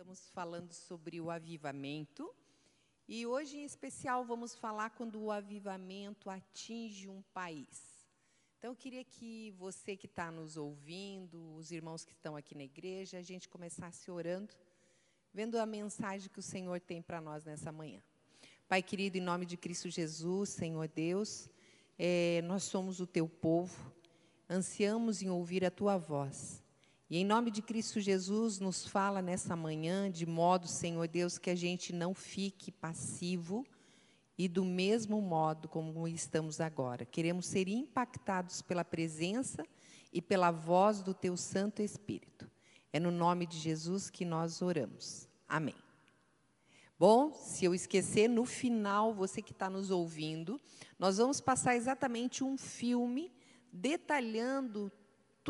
Estamos falando sobre o avivamento. E hoje, em especial, vamos falar quando o avivamento atinge um país. Então, eu queria que você que está nos ouvindo, os irmãos que estão aqui na igreja, a gente começasse orando, vendo a mensagem que o Senhor tem para nós nessa manhã. Pai querido, em nome de Cristo Jesus, Senhor Deus, é, nós somos o teu povo, ansiamos em ouvir a tua voz. E em nome de Cristo Jesus, nos fala nessa manhã, de modo, Senhor Deus, que a gente não fique passivo e do mesmo modo como estamos agora. Queremos ser impactados pela presença e pela voz do Teu Santo Espírito. É no nome de Jesus que nós oramos. Amém. Bom, se eu esquecer, no final, você que está nos ouvindo, nós vamos passar exatamente um filme detalhando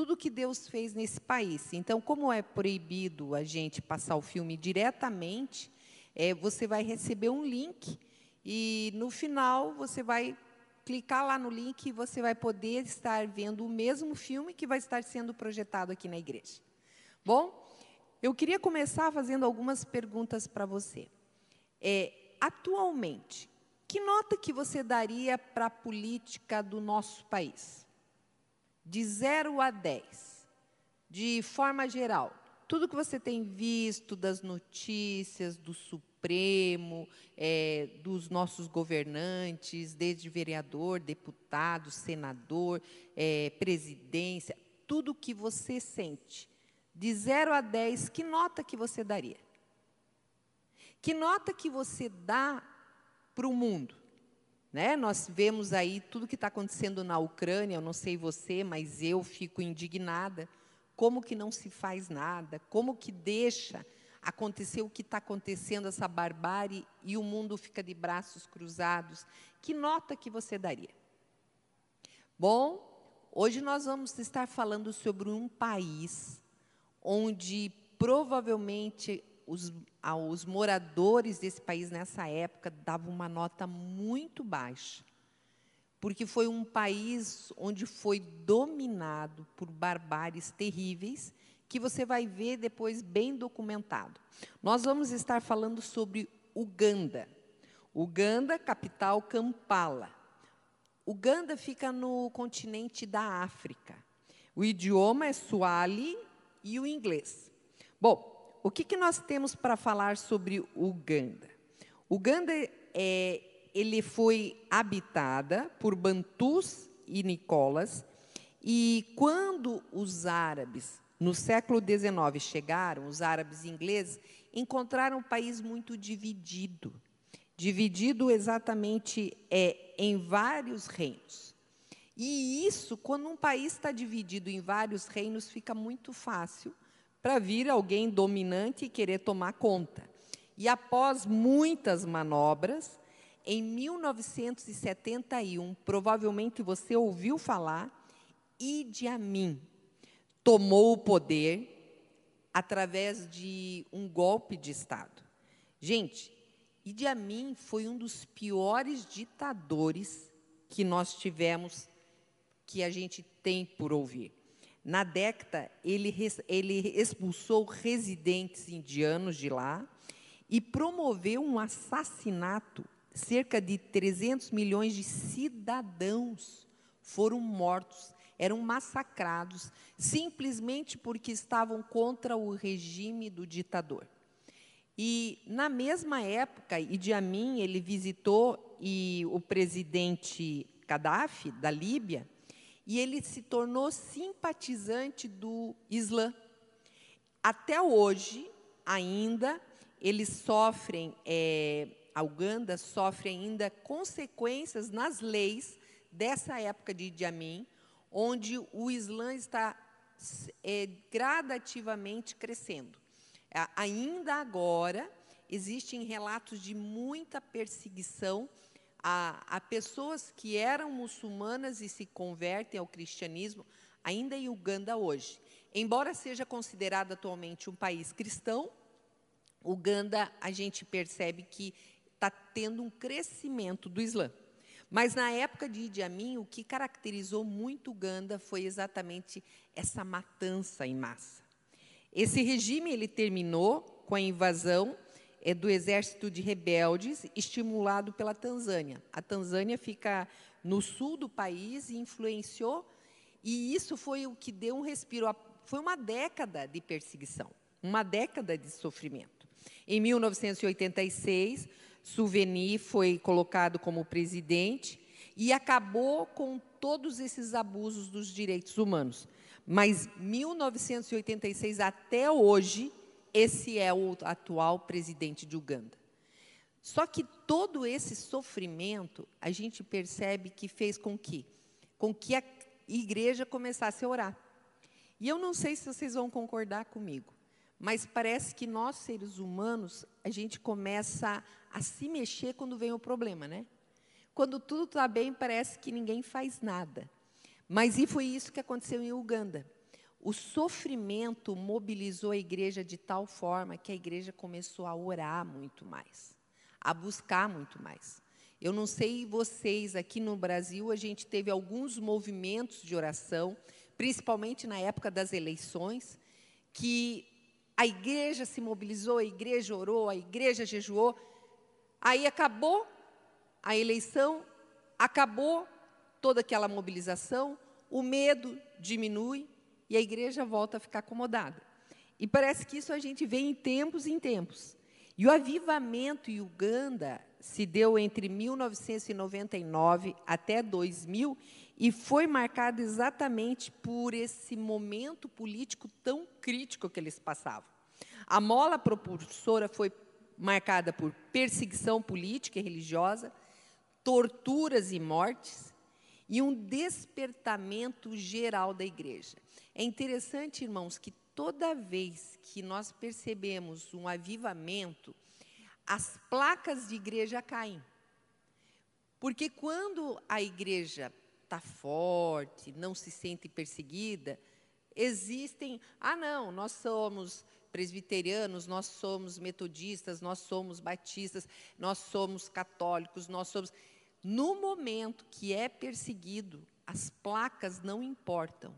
tudo que Deus fez nesse país. Então, como é proibido a gente passar o filme diretamente, é, você vai receber um link e no final você vai clicar lá no link e você vai poder estar vendo o mesmo filme que vai estar sendo projetado aqui na igreja. Bom, eu queria começar fazendo algumas perguntas para você. É, atualmente, que nota que você daria para a política do nosso país? De 0 a 10, de forma geral, tudo que você tem visto das notícias do Supremo, é, dos nossos governantes, desde vereador, deputado, senador, é, presidência, tudo que você sente, de 0 a 10, que nota que você daria? Que nota que você dá para o mundo? Né? Nós vemos aí tudo que está acontecendo na Ucrânia, eu não sei você, mas eu fico indignada. Como que não se faz nada? Como que deixa acontecer o que está acontecendo, essa barbárie, e o mundo fica de braços cruzados? Que nota que você daria? Bom, hoje nós vamos estar falando sobre um país onde provavelmente os, aos moradores desse país nessa época dava uma nota muito baixa, porque foi um país onde foi dominado por barbáries terríveis, que você vai ver depois bem documentado. Nós vamos estar falando sobre Uganda. Uganda, capital Kampala. Uganda fica no continente da África. O idioma é Swahili e o inglês. Bom, o que, que nós temos para falar sobre Uganda? Uganda é, ele foi habitada por Bantus e Nicolas, e quando os árabes, no século XIX, chegaram, os árabes ingleses, encontraram um país muito dividido. Dividido exatamente é, em vários reinos. E isso, quando um país está dividido em vários reinos, fica muito fácil para vir alguém dominante e querer tomar conta. E após muitas manobras, em 1971, provavelmente você ouviu falar, Idi Amin tomou o poder através de um golpe de Estado. Gente, Idi Amin foi um dos piores ditadores que nós tivemos, que a gente tem por ouvir. Na década, ele, ele expulsou residentes indianos de lá e promoveu um assassinato. Cerca de 300 milhões de cidadãos foram mortos, eram massacrados, simplesmente porque estavam contra o regime do ditador. E na mesma época, Idi Amin ele visitou e o presidente Gaddafi da Líbia e ele se tornou simpatizante do Islã. Até hoje, ainda, eles sofrem, é, a Uganda sofre ainda consequências nas leis dessa época de Idi Amin, onde o Islã está é, gradativamente crescendo. Ainda agora, existem relatos de muita perseguição a, a pessoas que eram muçulmanas e se convertem ao cristianismo, ainda em Uganda hoje. Embora seja considerado atualmente um país cristão, Uganda a gente percebe que está tendo um crescimento do Islã. Mas na época de Idi Amin, o que caracterizou muito Uganda foi exatamente essa matança em massa. Esse regime ele terminou com a invasão é, do exército de rebeldes, estimulado pela Tanzânia. A Tanzânia fica no sul do país e influenciou, e isso foi o que deu um respiro. Foi uma década de perseguição, uma década de sofrimento. Em 1986, Souveni foi colocado como presidente e acabou com todos esses abusos dos direitos humanos. Mas 1986 até hoje, esse é o atual presidente de Uganda. Só que todo esse sofrimento, a gente percebe que fez com que com que a igreja começasse a orar. E eu não sei se vocês vão concordar comigo, mas parece que nós seres humanos, a gente começa a se mexer quando vem o problema, né? Quando tudo está bem, parece que ninguém faz nada. Mas e foi isso que aconteceu em Uganda. O sofrimento mobilizou a igreja de tal forma que a igreja começou a orar muito mais, a buscar muito mais. Eu não sei vocês, aqui no Brasil, a gente teve alguns movimentos de oração, principalmente na época das eleições, que a igreja se mobilizou, a igreja orou, a igreja jejuou, aí acabou a eleição, acabou toda aquela mobilização, o medo diminui, e a igreja volta a ficar acomodada. E parece que isso a gente vê em tempos em tempos. E o avivamento em Uganda se deu entre 1999 até 2000 e foi marcado exatamente por esse momento político tão crítico que eles passavam. A mola propulsora foi marcada por perseguição política e religiosa, torturas e mortes e um despertamento geral da igreja. É interessante, irmãos, que toda vez que nós percebemos um avivamento, as placas de igreja caem. Porque quando a igreja está forte, não se sente perseguida, existem. Ah, não, nós somos presbiterianos, nós somos metodistas, nós somos batistas, nós somos católicos, nós somos. No momento que é perseguido, as placas não importam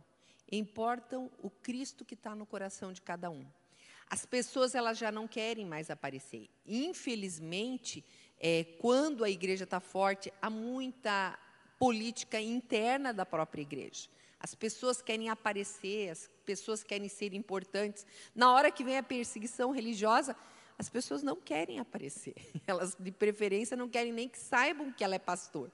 importam o Cristo que está no coração de cada um. As pessoas elas já não querem mais aparecer. Infelizmente, é, quando a igreja está forte, há muita política interna da própria igreja. As pessoas querem aparecer, as pessoas querem ser importantes. Na hora que vem a perseguição religiosa, as pessoas não querem aparecer. Elas, de preferência, não querem nem que saibam que ela é pastor.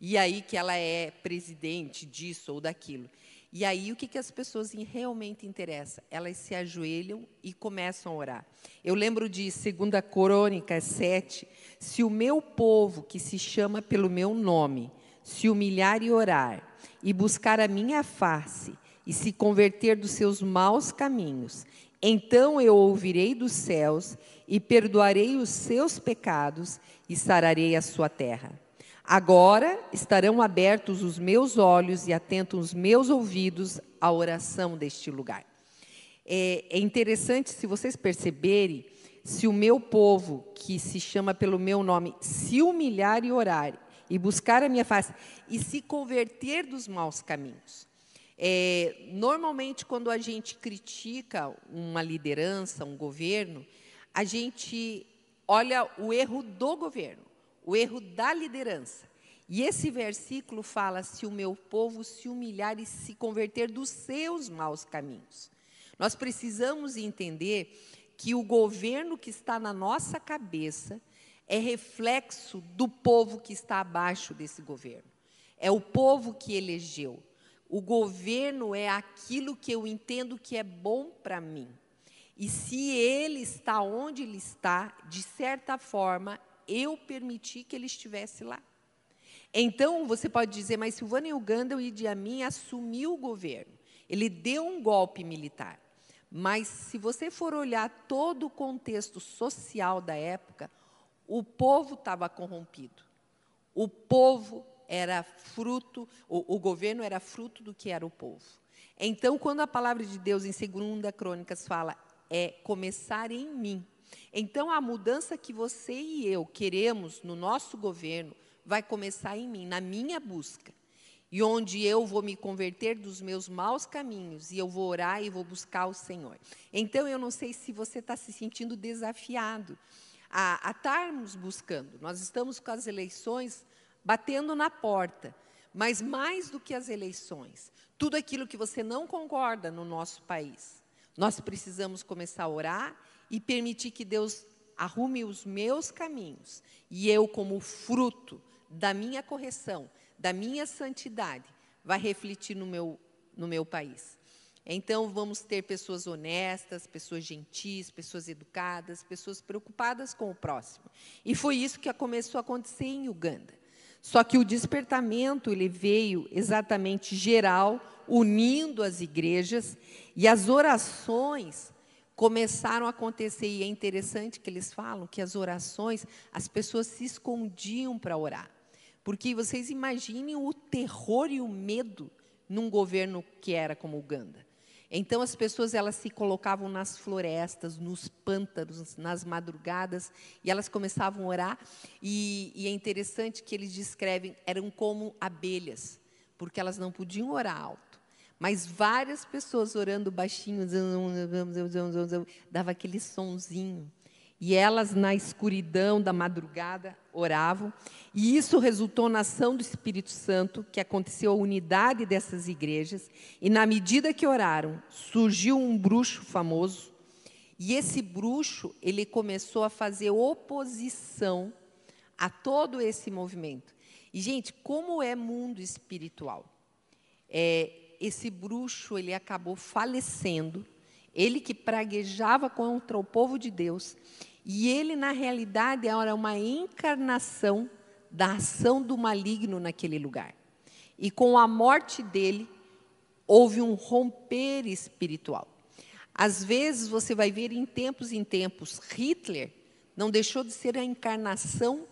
E aí que ela é presidente disso ou daquilo. E aí, o que, que as pessoas realmente interessam? Elas se ajoelham e começam a orar. Eu lembro de 2 Crônicas 7, se o meu povo, que se chama pelo meu nome, se humilhar e orar, e buscar a minha face, e se converter dos seus maus caminhos, então eu ouvirei dos céus, e perdoarei os seus pecados, e sararei a sua terra. Agora estarão abertos os meus olhos e atentos os meus ouvidos à oração deste lugar. É, é interessante, se vocês perceberem, se o meu povo, que se chama pelo meu nome, se humilhar e orar, e buscar a minha face, e se converter dos maus caminhos. É, normalmente, quando a gente critica uma liderança, um governo, a gente olha o erro do governo o erro da liderança. E esse versículo fala: se o meu povo se humilhar e se converter dos seus maus caminhos. Nós precisamos entender que o governo que está na nossa cabeça é reflexo do povo que está abaixo desse governo. É o povo que elegeu. O governo é aquilo que eu entendo que é bom para mim. E se ele está onde ele está, de certa forma, eu permiti que ele estivesse lá. Então, você pode dizer, mas Silvana Uganda, o Idi assumiu o governo. Ele deu um golpe militar. Mas, se você for olhar todo o contexto social da época, o povo estava corrompido. O povo era fruto, o, o, governo era fruto do que era o povo. Então, quando a palavra de Deus em 2 Crônicas fala, é começar em mim. Então, a mudança que você e eu queremos no nosso governo vai começar em mim, na minha busca. e onde eu vou me converter dos meus maus caminhos e eu vou orar e vou buscar o Senhor. Então, eu não sei se você está se sentindo desafiado a, a estarmos buscando. Nós estamos com as eleições batendo na porta, mas mais do que as eleições, tudo aquilo que você não concorda no nosso país, nós precisamos começar a orar e permitir que Deus arrume os meus caminhos e eu, como fruto da minha correção, da minha santidade, vai refletir no meu, no meu país. Então, vamos ter pessoas honestas, pessoas gentis, pessoas educadas, pessoas preocupadas com o próximo. E foi isso que começou a acontecer em Uganda. Só que o despertamento ele veio exatamente geral, unindo as igrejas, e as orações começaram a acontecer. E é interessante que eles falam que as orações, as pessoas se escondiam para orar. Porque vocês imaginem o terror e o medo num governo que era como Uganda. Então as pessoas elas se colocavam nas florestas, nos pântanos, nas madrugadas e elas começavam a orar. E, e, é interessante que eles descrevem eram como abelhas, porque elas não podiam orar alto. Mas várias pessoas orando baixinho, dava aquele sonzinho. E elas, na escuridão da madrugada, oravam. E isso resultou na ação do Espírito Santo, que aconteceu a unidade dessas igrejas. E, na medida que oraram, surgiu um bruxo famoso. E esse bruxo, ele começou a fazer oposição a todo esse movimento. E, gente, como é mundo espiritual? É, esse bruxo, ele acabou falecendo. Ele que praguejava contra o povo de Deus. E ele, na realidade, era uma encarnação da ação do maligno naquele lugar. E com a morte dele, houve um romper espiritual. Às vezes, você vai ver em tempos em tempos, Hitler não deixou de ser a encarnação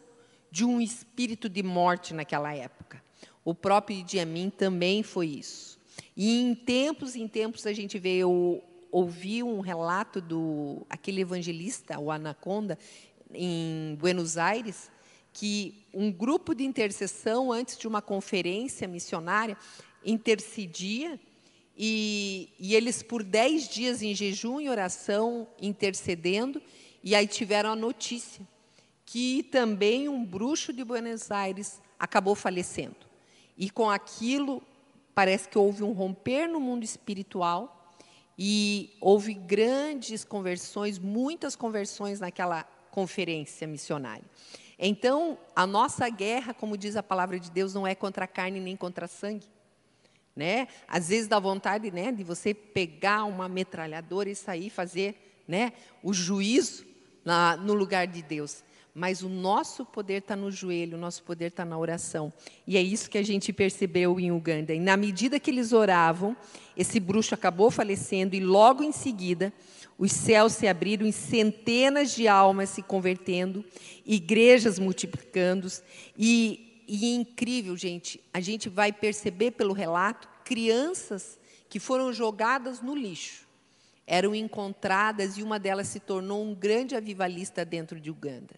de um espírito de morte naquela época. O próprio Idi Amin também foi isso. E em tempos em tempos a gente vê o, ouvi um relato do aquele evangelista, o Anaconda, em Buenos Aires, que um grupo de intercessão antes de uma conferência missionária intercedia e, e, eles por dez dias em jejum e oração intercedendo e aí tiveram a notícia que também um bruxo de Buenos Aires acabou falecendo. E com aquilo parece que houve um romper no mundo espiritual e houve grandes conversões, muitas conversões naquela conferência missionária. Então, a nossa guerra, como diz a palavra de Deus, não é contra a carne nem contra sangue. Né? Às vezes dá vontade né, de você pegar uma metralhadora e sair fazer né, o juízo na, no lugar de Deus mas o nosso poder está no joelho, o nosso poder está na oração. E é isso que a gente percebeu em Uganda. E na medida que eles oravam, esse bruxo acabou falecendo e logo em seguida os céus se abriram e centenas de almas se convertendo, igrejas multiplicando e, e é incrível, gente, a gente vai perceber pelo relato crianças que foram jogadas no lixo eram encontradas e uma delas se tornou um grande avivalista dentro de Uganda.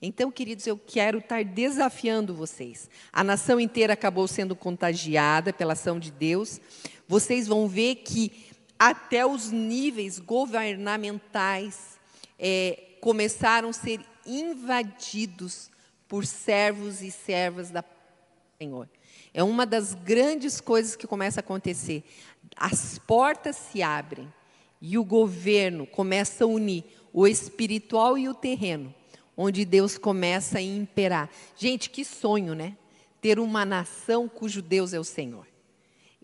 Então, queridos, eu quero estar desafiando vocês. A nação inteira acabou sendo contagiada pela ação de Deus. Vocês vão ver que até os níveis governamentais é, começaram a ser invadidos por servos e servas da Senhor. É uma das grandes coisas que começa a acontecer. As portas se abrem e o governo começa a unir o espiritual e o terreno onde Deus começa a imperar. Gente, que sonho, né? Ter uma nação cujo Deus é o Senhor.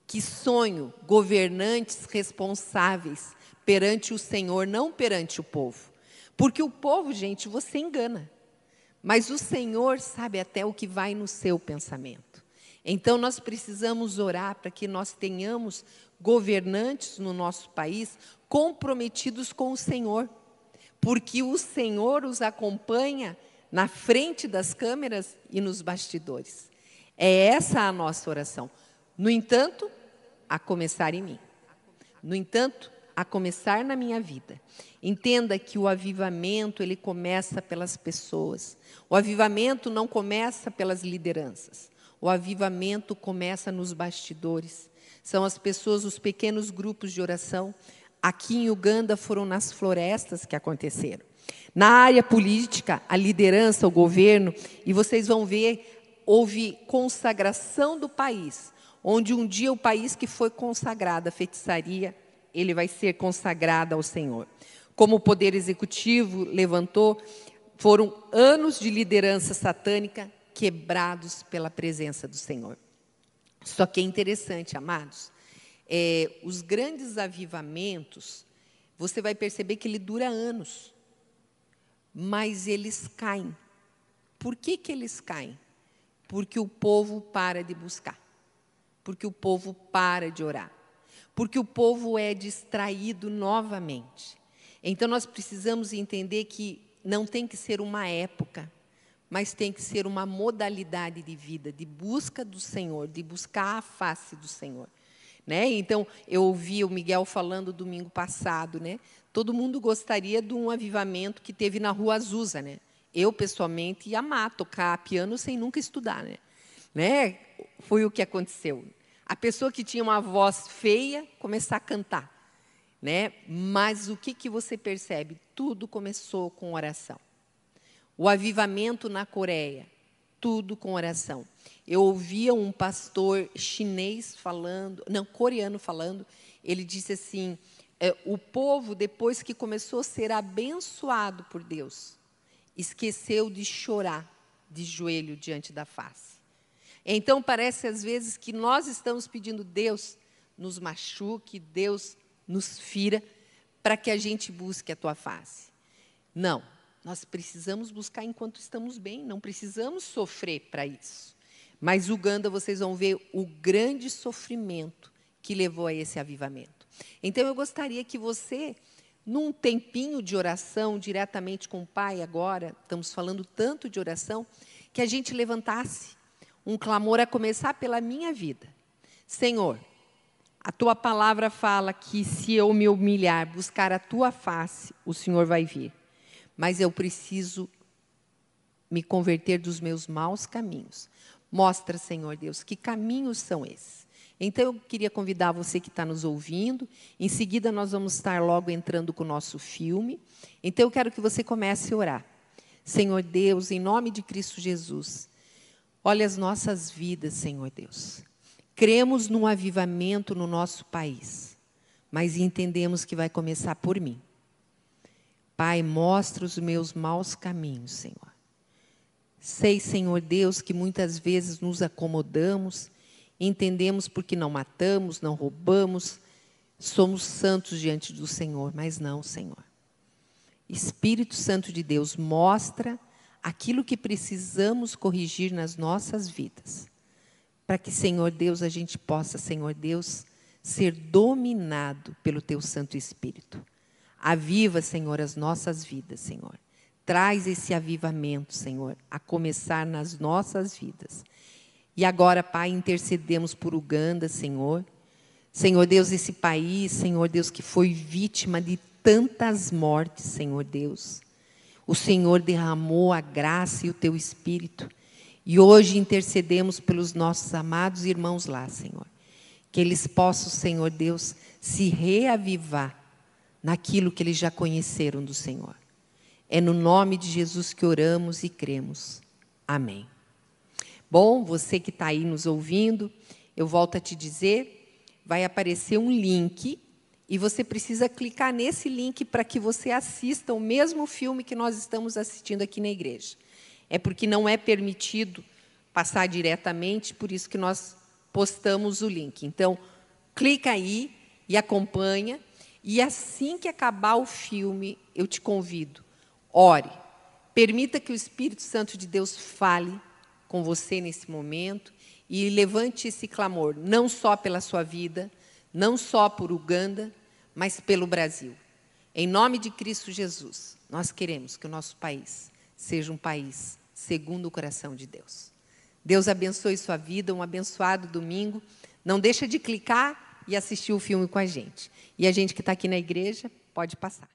Que sonho, governantes responsáveis perante o Senhor, não perante o povo. Porque o povo, gente, você engana. Mas o Senhor sabe até o que vai no seu pensamento. Então nós precisamos orar para que nós tenhamos governantes no nosso país comprometidos com o Senhor porque o Senhor os acompanha na frente das câmeras e nos bastidores. É essa a nossa oração. No entanto, a começar em mim. No entanto, a começar na minha vida. Entenda que o avivamento, ele começa pelas pessoas. O avivamento não começa pelas lideranças. O avivamento começa nos bastidores. São as pessoas, os pequenos grupos de oração. Aqui em Uganda foram nas florestas que aconteceram. Na área política, a liderança, o governo, e vocês vão ver, houve consagração do país, onde um dia o país que foi consagrado à feitiçaria, ele vai ser consagrado ao Senhor. Como o poder executivo levantou, foram anos de liderança satânica quebrados pela presença do Senhor. Só que é interessante, amados, é, os grandes avivamentos, você vai perceber que ele dura anos mas eles caem. Por que, que eles caem? Porque o povo para de buscar, porque o povo para de orar, porque o povo é distraído novamente. Então nós precisamos entender que não tem que ser uma época, mas tem que ser uma modalidade de vida, de busca do Senhor, de buscar a face do Senhor. Né? Então, eu ouvi o Miguel falando domingo passado, né? Todo mundo gostaria de um avivamento que teve na Rua Azusa, né? Eu, pessoalmente, ia amar tocar piano sem nunca estudar, né? né? Foi o que aconteceu. A pessoa que tinha uma voz feia começar a cantar, né? Mas o que, que você percebe? Tudo começou com oração. O avivamento na Coreia, tudo com oração. Eu ouvia um pastor chinês falando, não, coreano falando, ele disse assim: é, o povo, depois que começou a ser abençoado por Deus, esqueceu de chorar de joelho diante da face. Então parece às vezes que nós estamos pedindo Deus nos machuque, Deus nos fira, para que a gente busque a tua face. Não, nós precisamos buscar enquanto estamos bem, não precisamos sofrer para isso. Mas Uganda, vocês vão ver o grande sofrimento que levou a esse avivamento. Então, eu gostaria que você, num tempinho de oração, diretamente com o Pai, agora, estamos falando tanto de oração, que a gente levantasse um clamor a começar pela minha vida. Senhor, a tua palavra fala que se eu me humilhar, buscar a tua face, o Senhor vai vir. Mas eu preciso me converter dos meus maus caminhos. Mostra, Senhor Deus, que caminhos são esses. Então, eu queria convidar você que está nos ouvindo. Em seguida, nós vamos estar logo entrando com o nosso filme. Então, eu quero que você comece a orar. Senhor Deus, em nome de Cristo Jesus, olha as nossas vidas, Senhor Deus. Cremos num avivamento no nosso país, mas entendemos que vai começar por mim. Pai, mostra os meus maus caminhos, Senhor. Sei, Senhor Deus, que muitas vezes nos acomodamos Entendemos porque não matamos, não roubamos, somos santos diante do Senhor, mas não, Senhor. Espírito Santo de Deus mostra aquilo que precisamos corrigir nas nossas vidas, para que, Senhor Deus, a gente possa, Senhor Deus, ser dominado pelo Teu Santo Espírito. Aviva, Senhor, as nossas vidas, Senhor. Traz esse avivamento, Senhor, a começar nas nossas vidas. E agora, Pai, intercedemos por Uganda, Senhor. Senhor Deus, esse país, Senhor Deus, que foi vítima de tantas mortes, Senhor Deus. O Senhor derramou a graça e o teu espírito. E hoje intercedemos pelos nossos amados irmãos lá, Senhor. Que eles possam, Senhor Deus, se reavivar naquilo que eles já conheceram do Senhor. É no nome de Jesus que oramos e cremos. Amém. Bom, você que está aí nos ouvindo, eu volto a te dizer, vai aparecer um link e você precisa clicar nesse link para que você assista o mesmo filme que nós estamos assistindo aqui na igreja. É porque não é permitido passar diretamente, por isso que nós postamos o link. Então, clica aí e acompanha. E assim que acabar o filme, eu te convido, ore. Permita que o Espírito Santo de Deus fale com você nesse momento e levante esse clamor, não só pela sua vida, não só por Uganda, mas pelo Brasil. Em nome de Cristo Jesus, nós queremos que o nosso país seja um país segundo o coração de Deus. Deus abençoe sua vida, um abençoado domingo. Não deixa de clicar e assistir o filme com a gente. E a gente que está aqui na igreja, pode passar.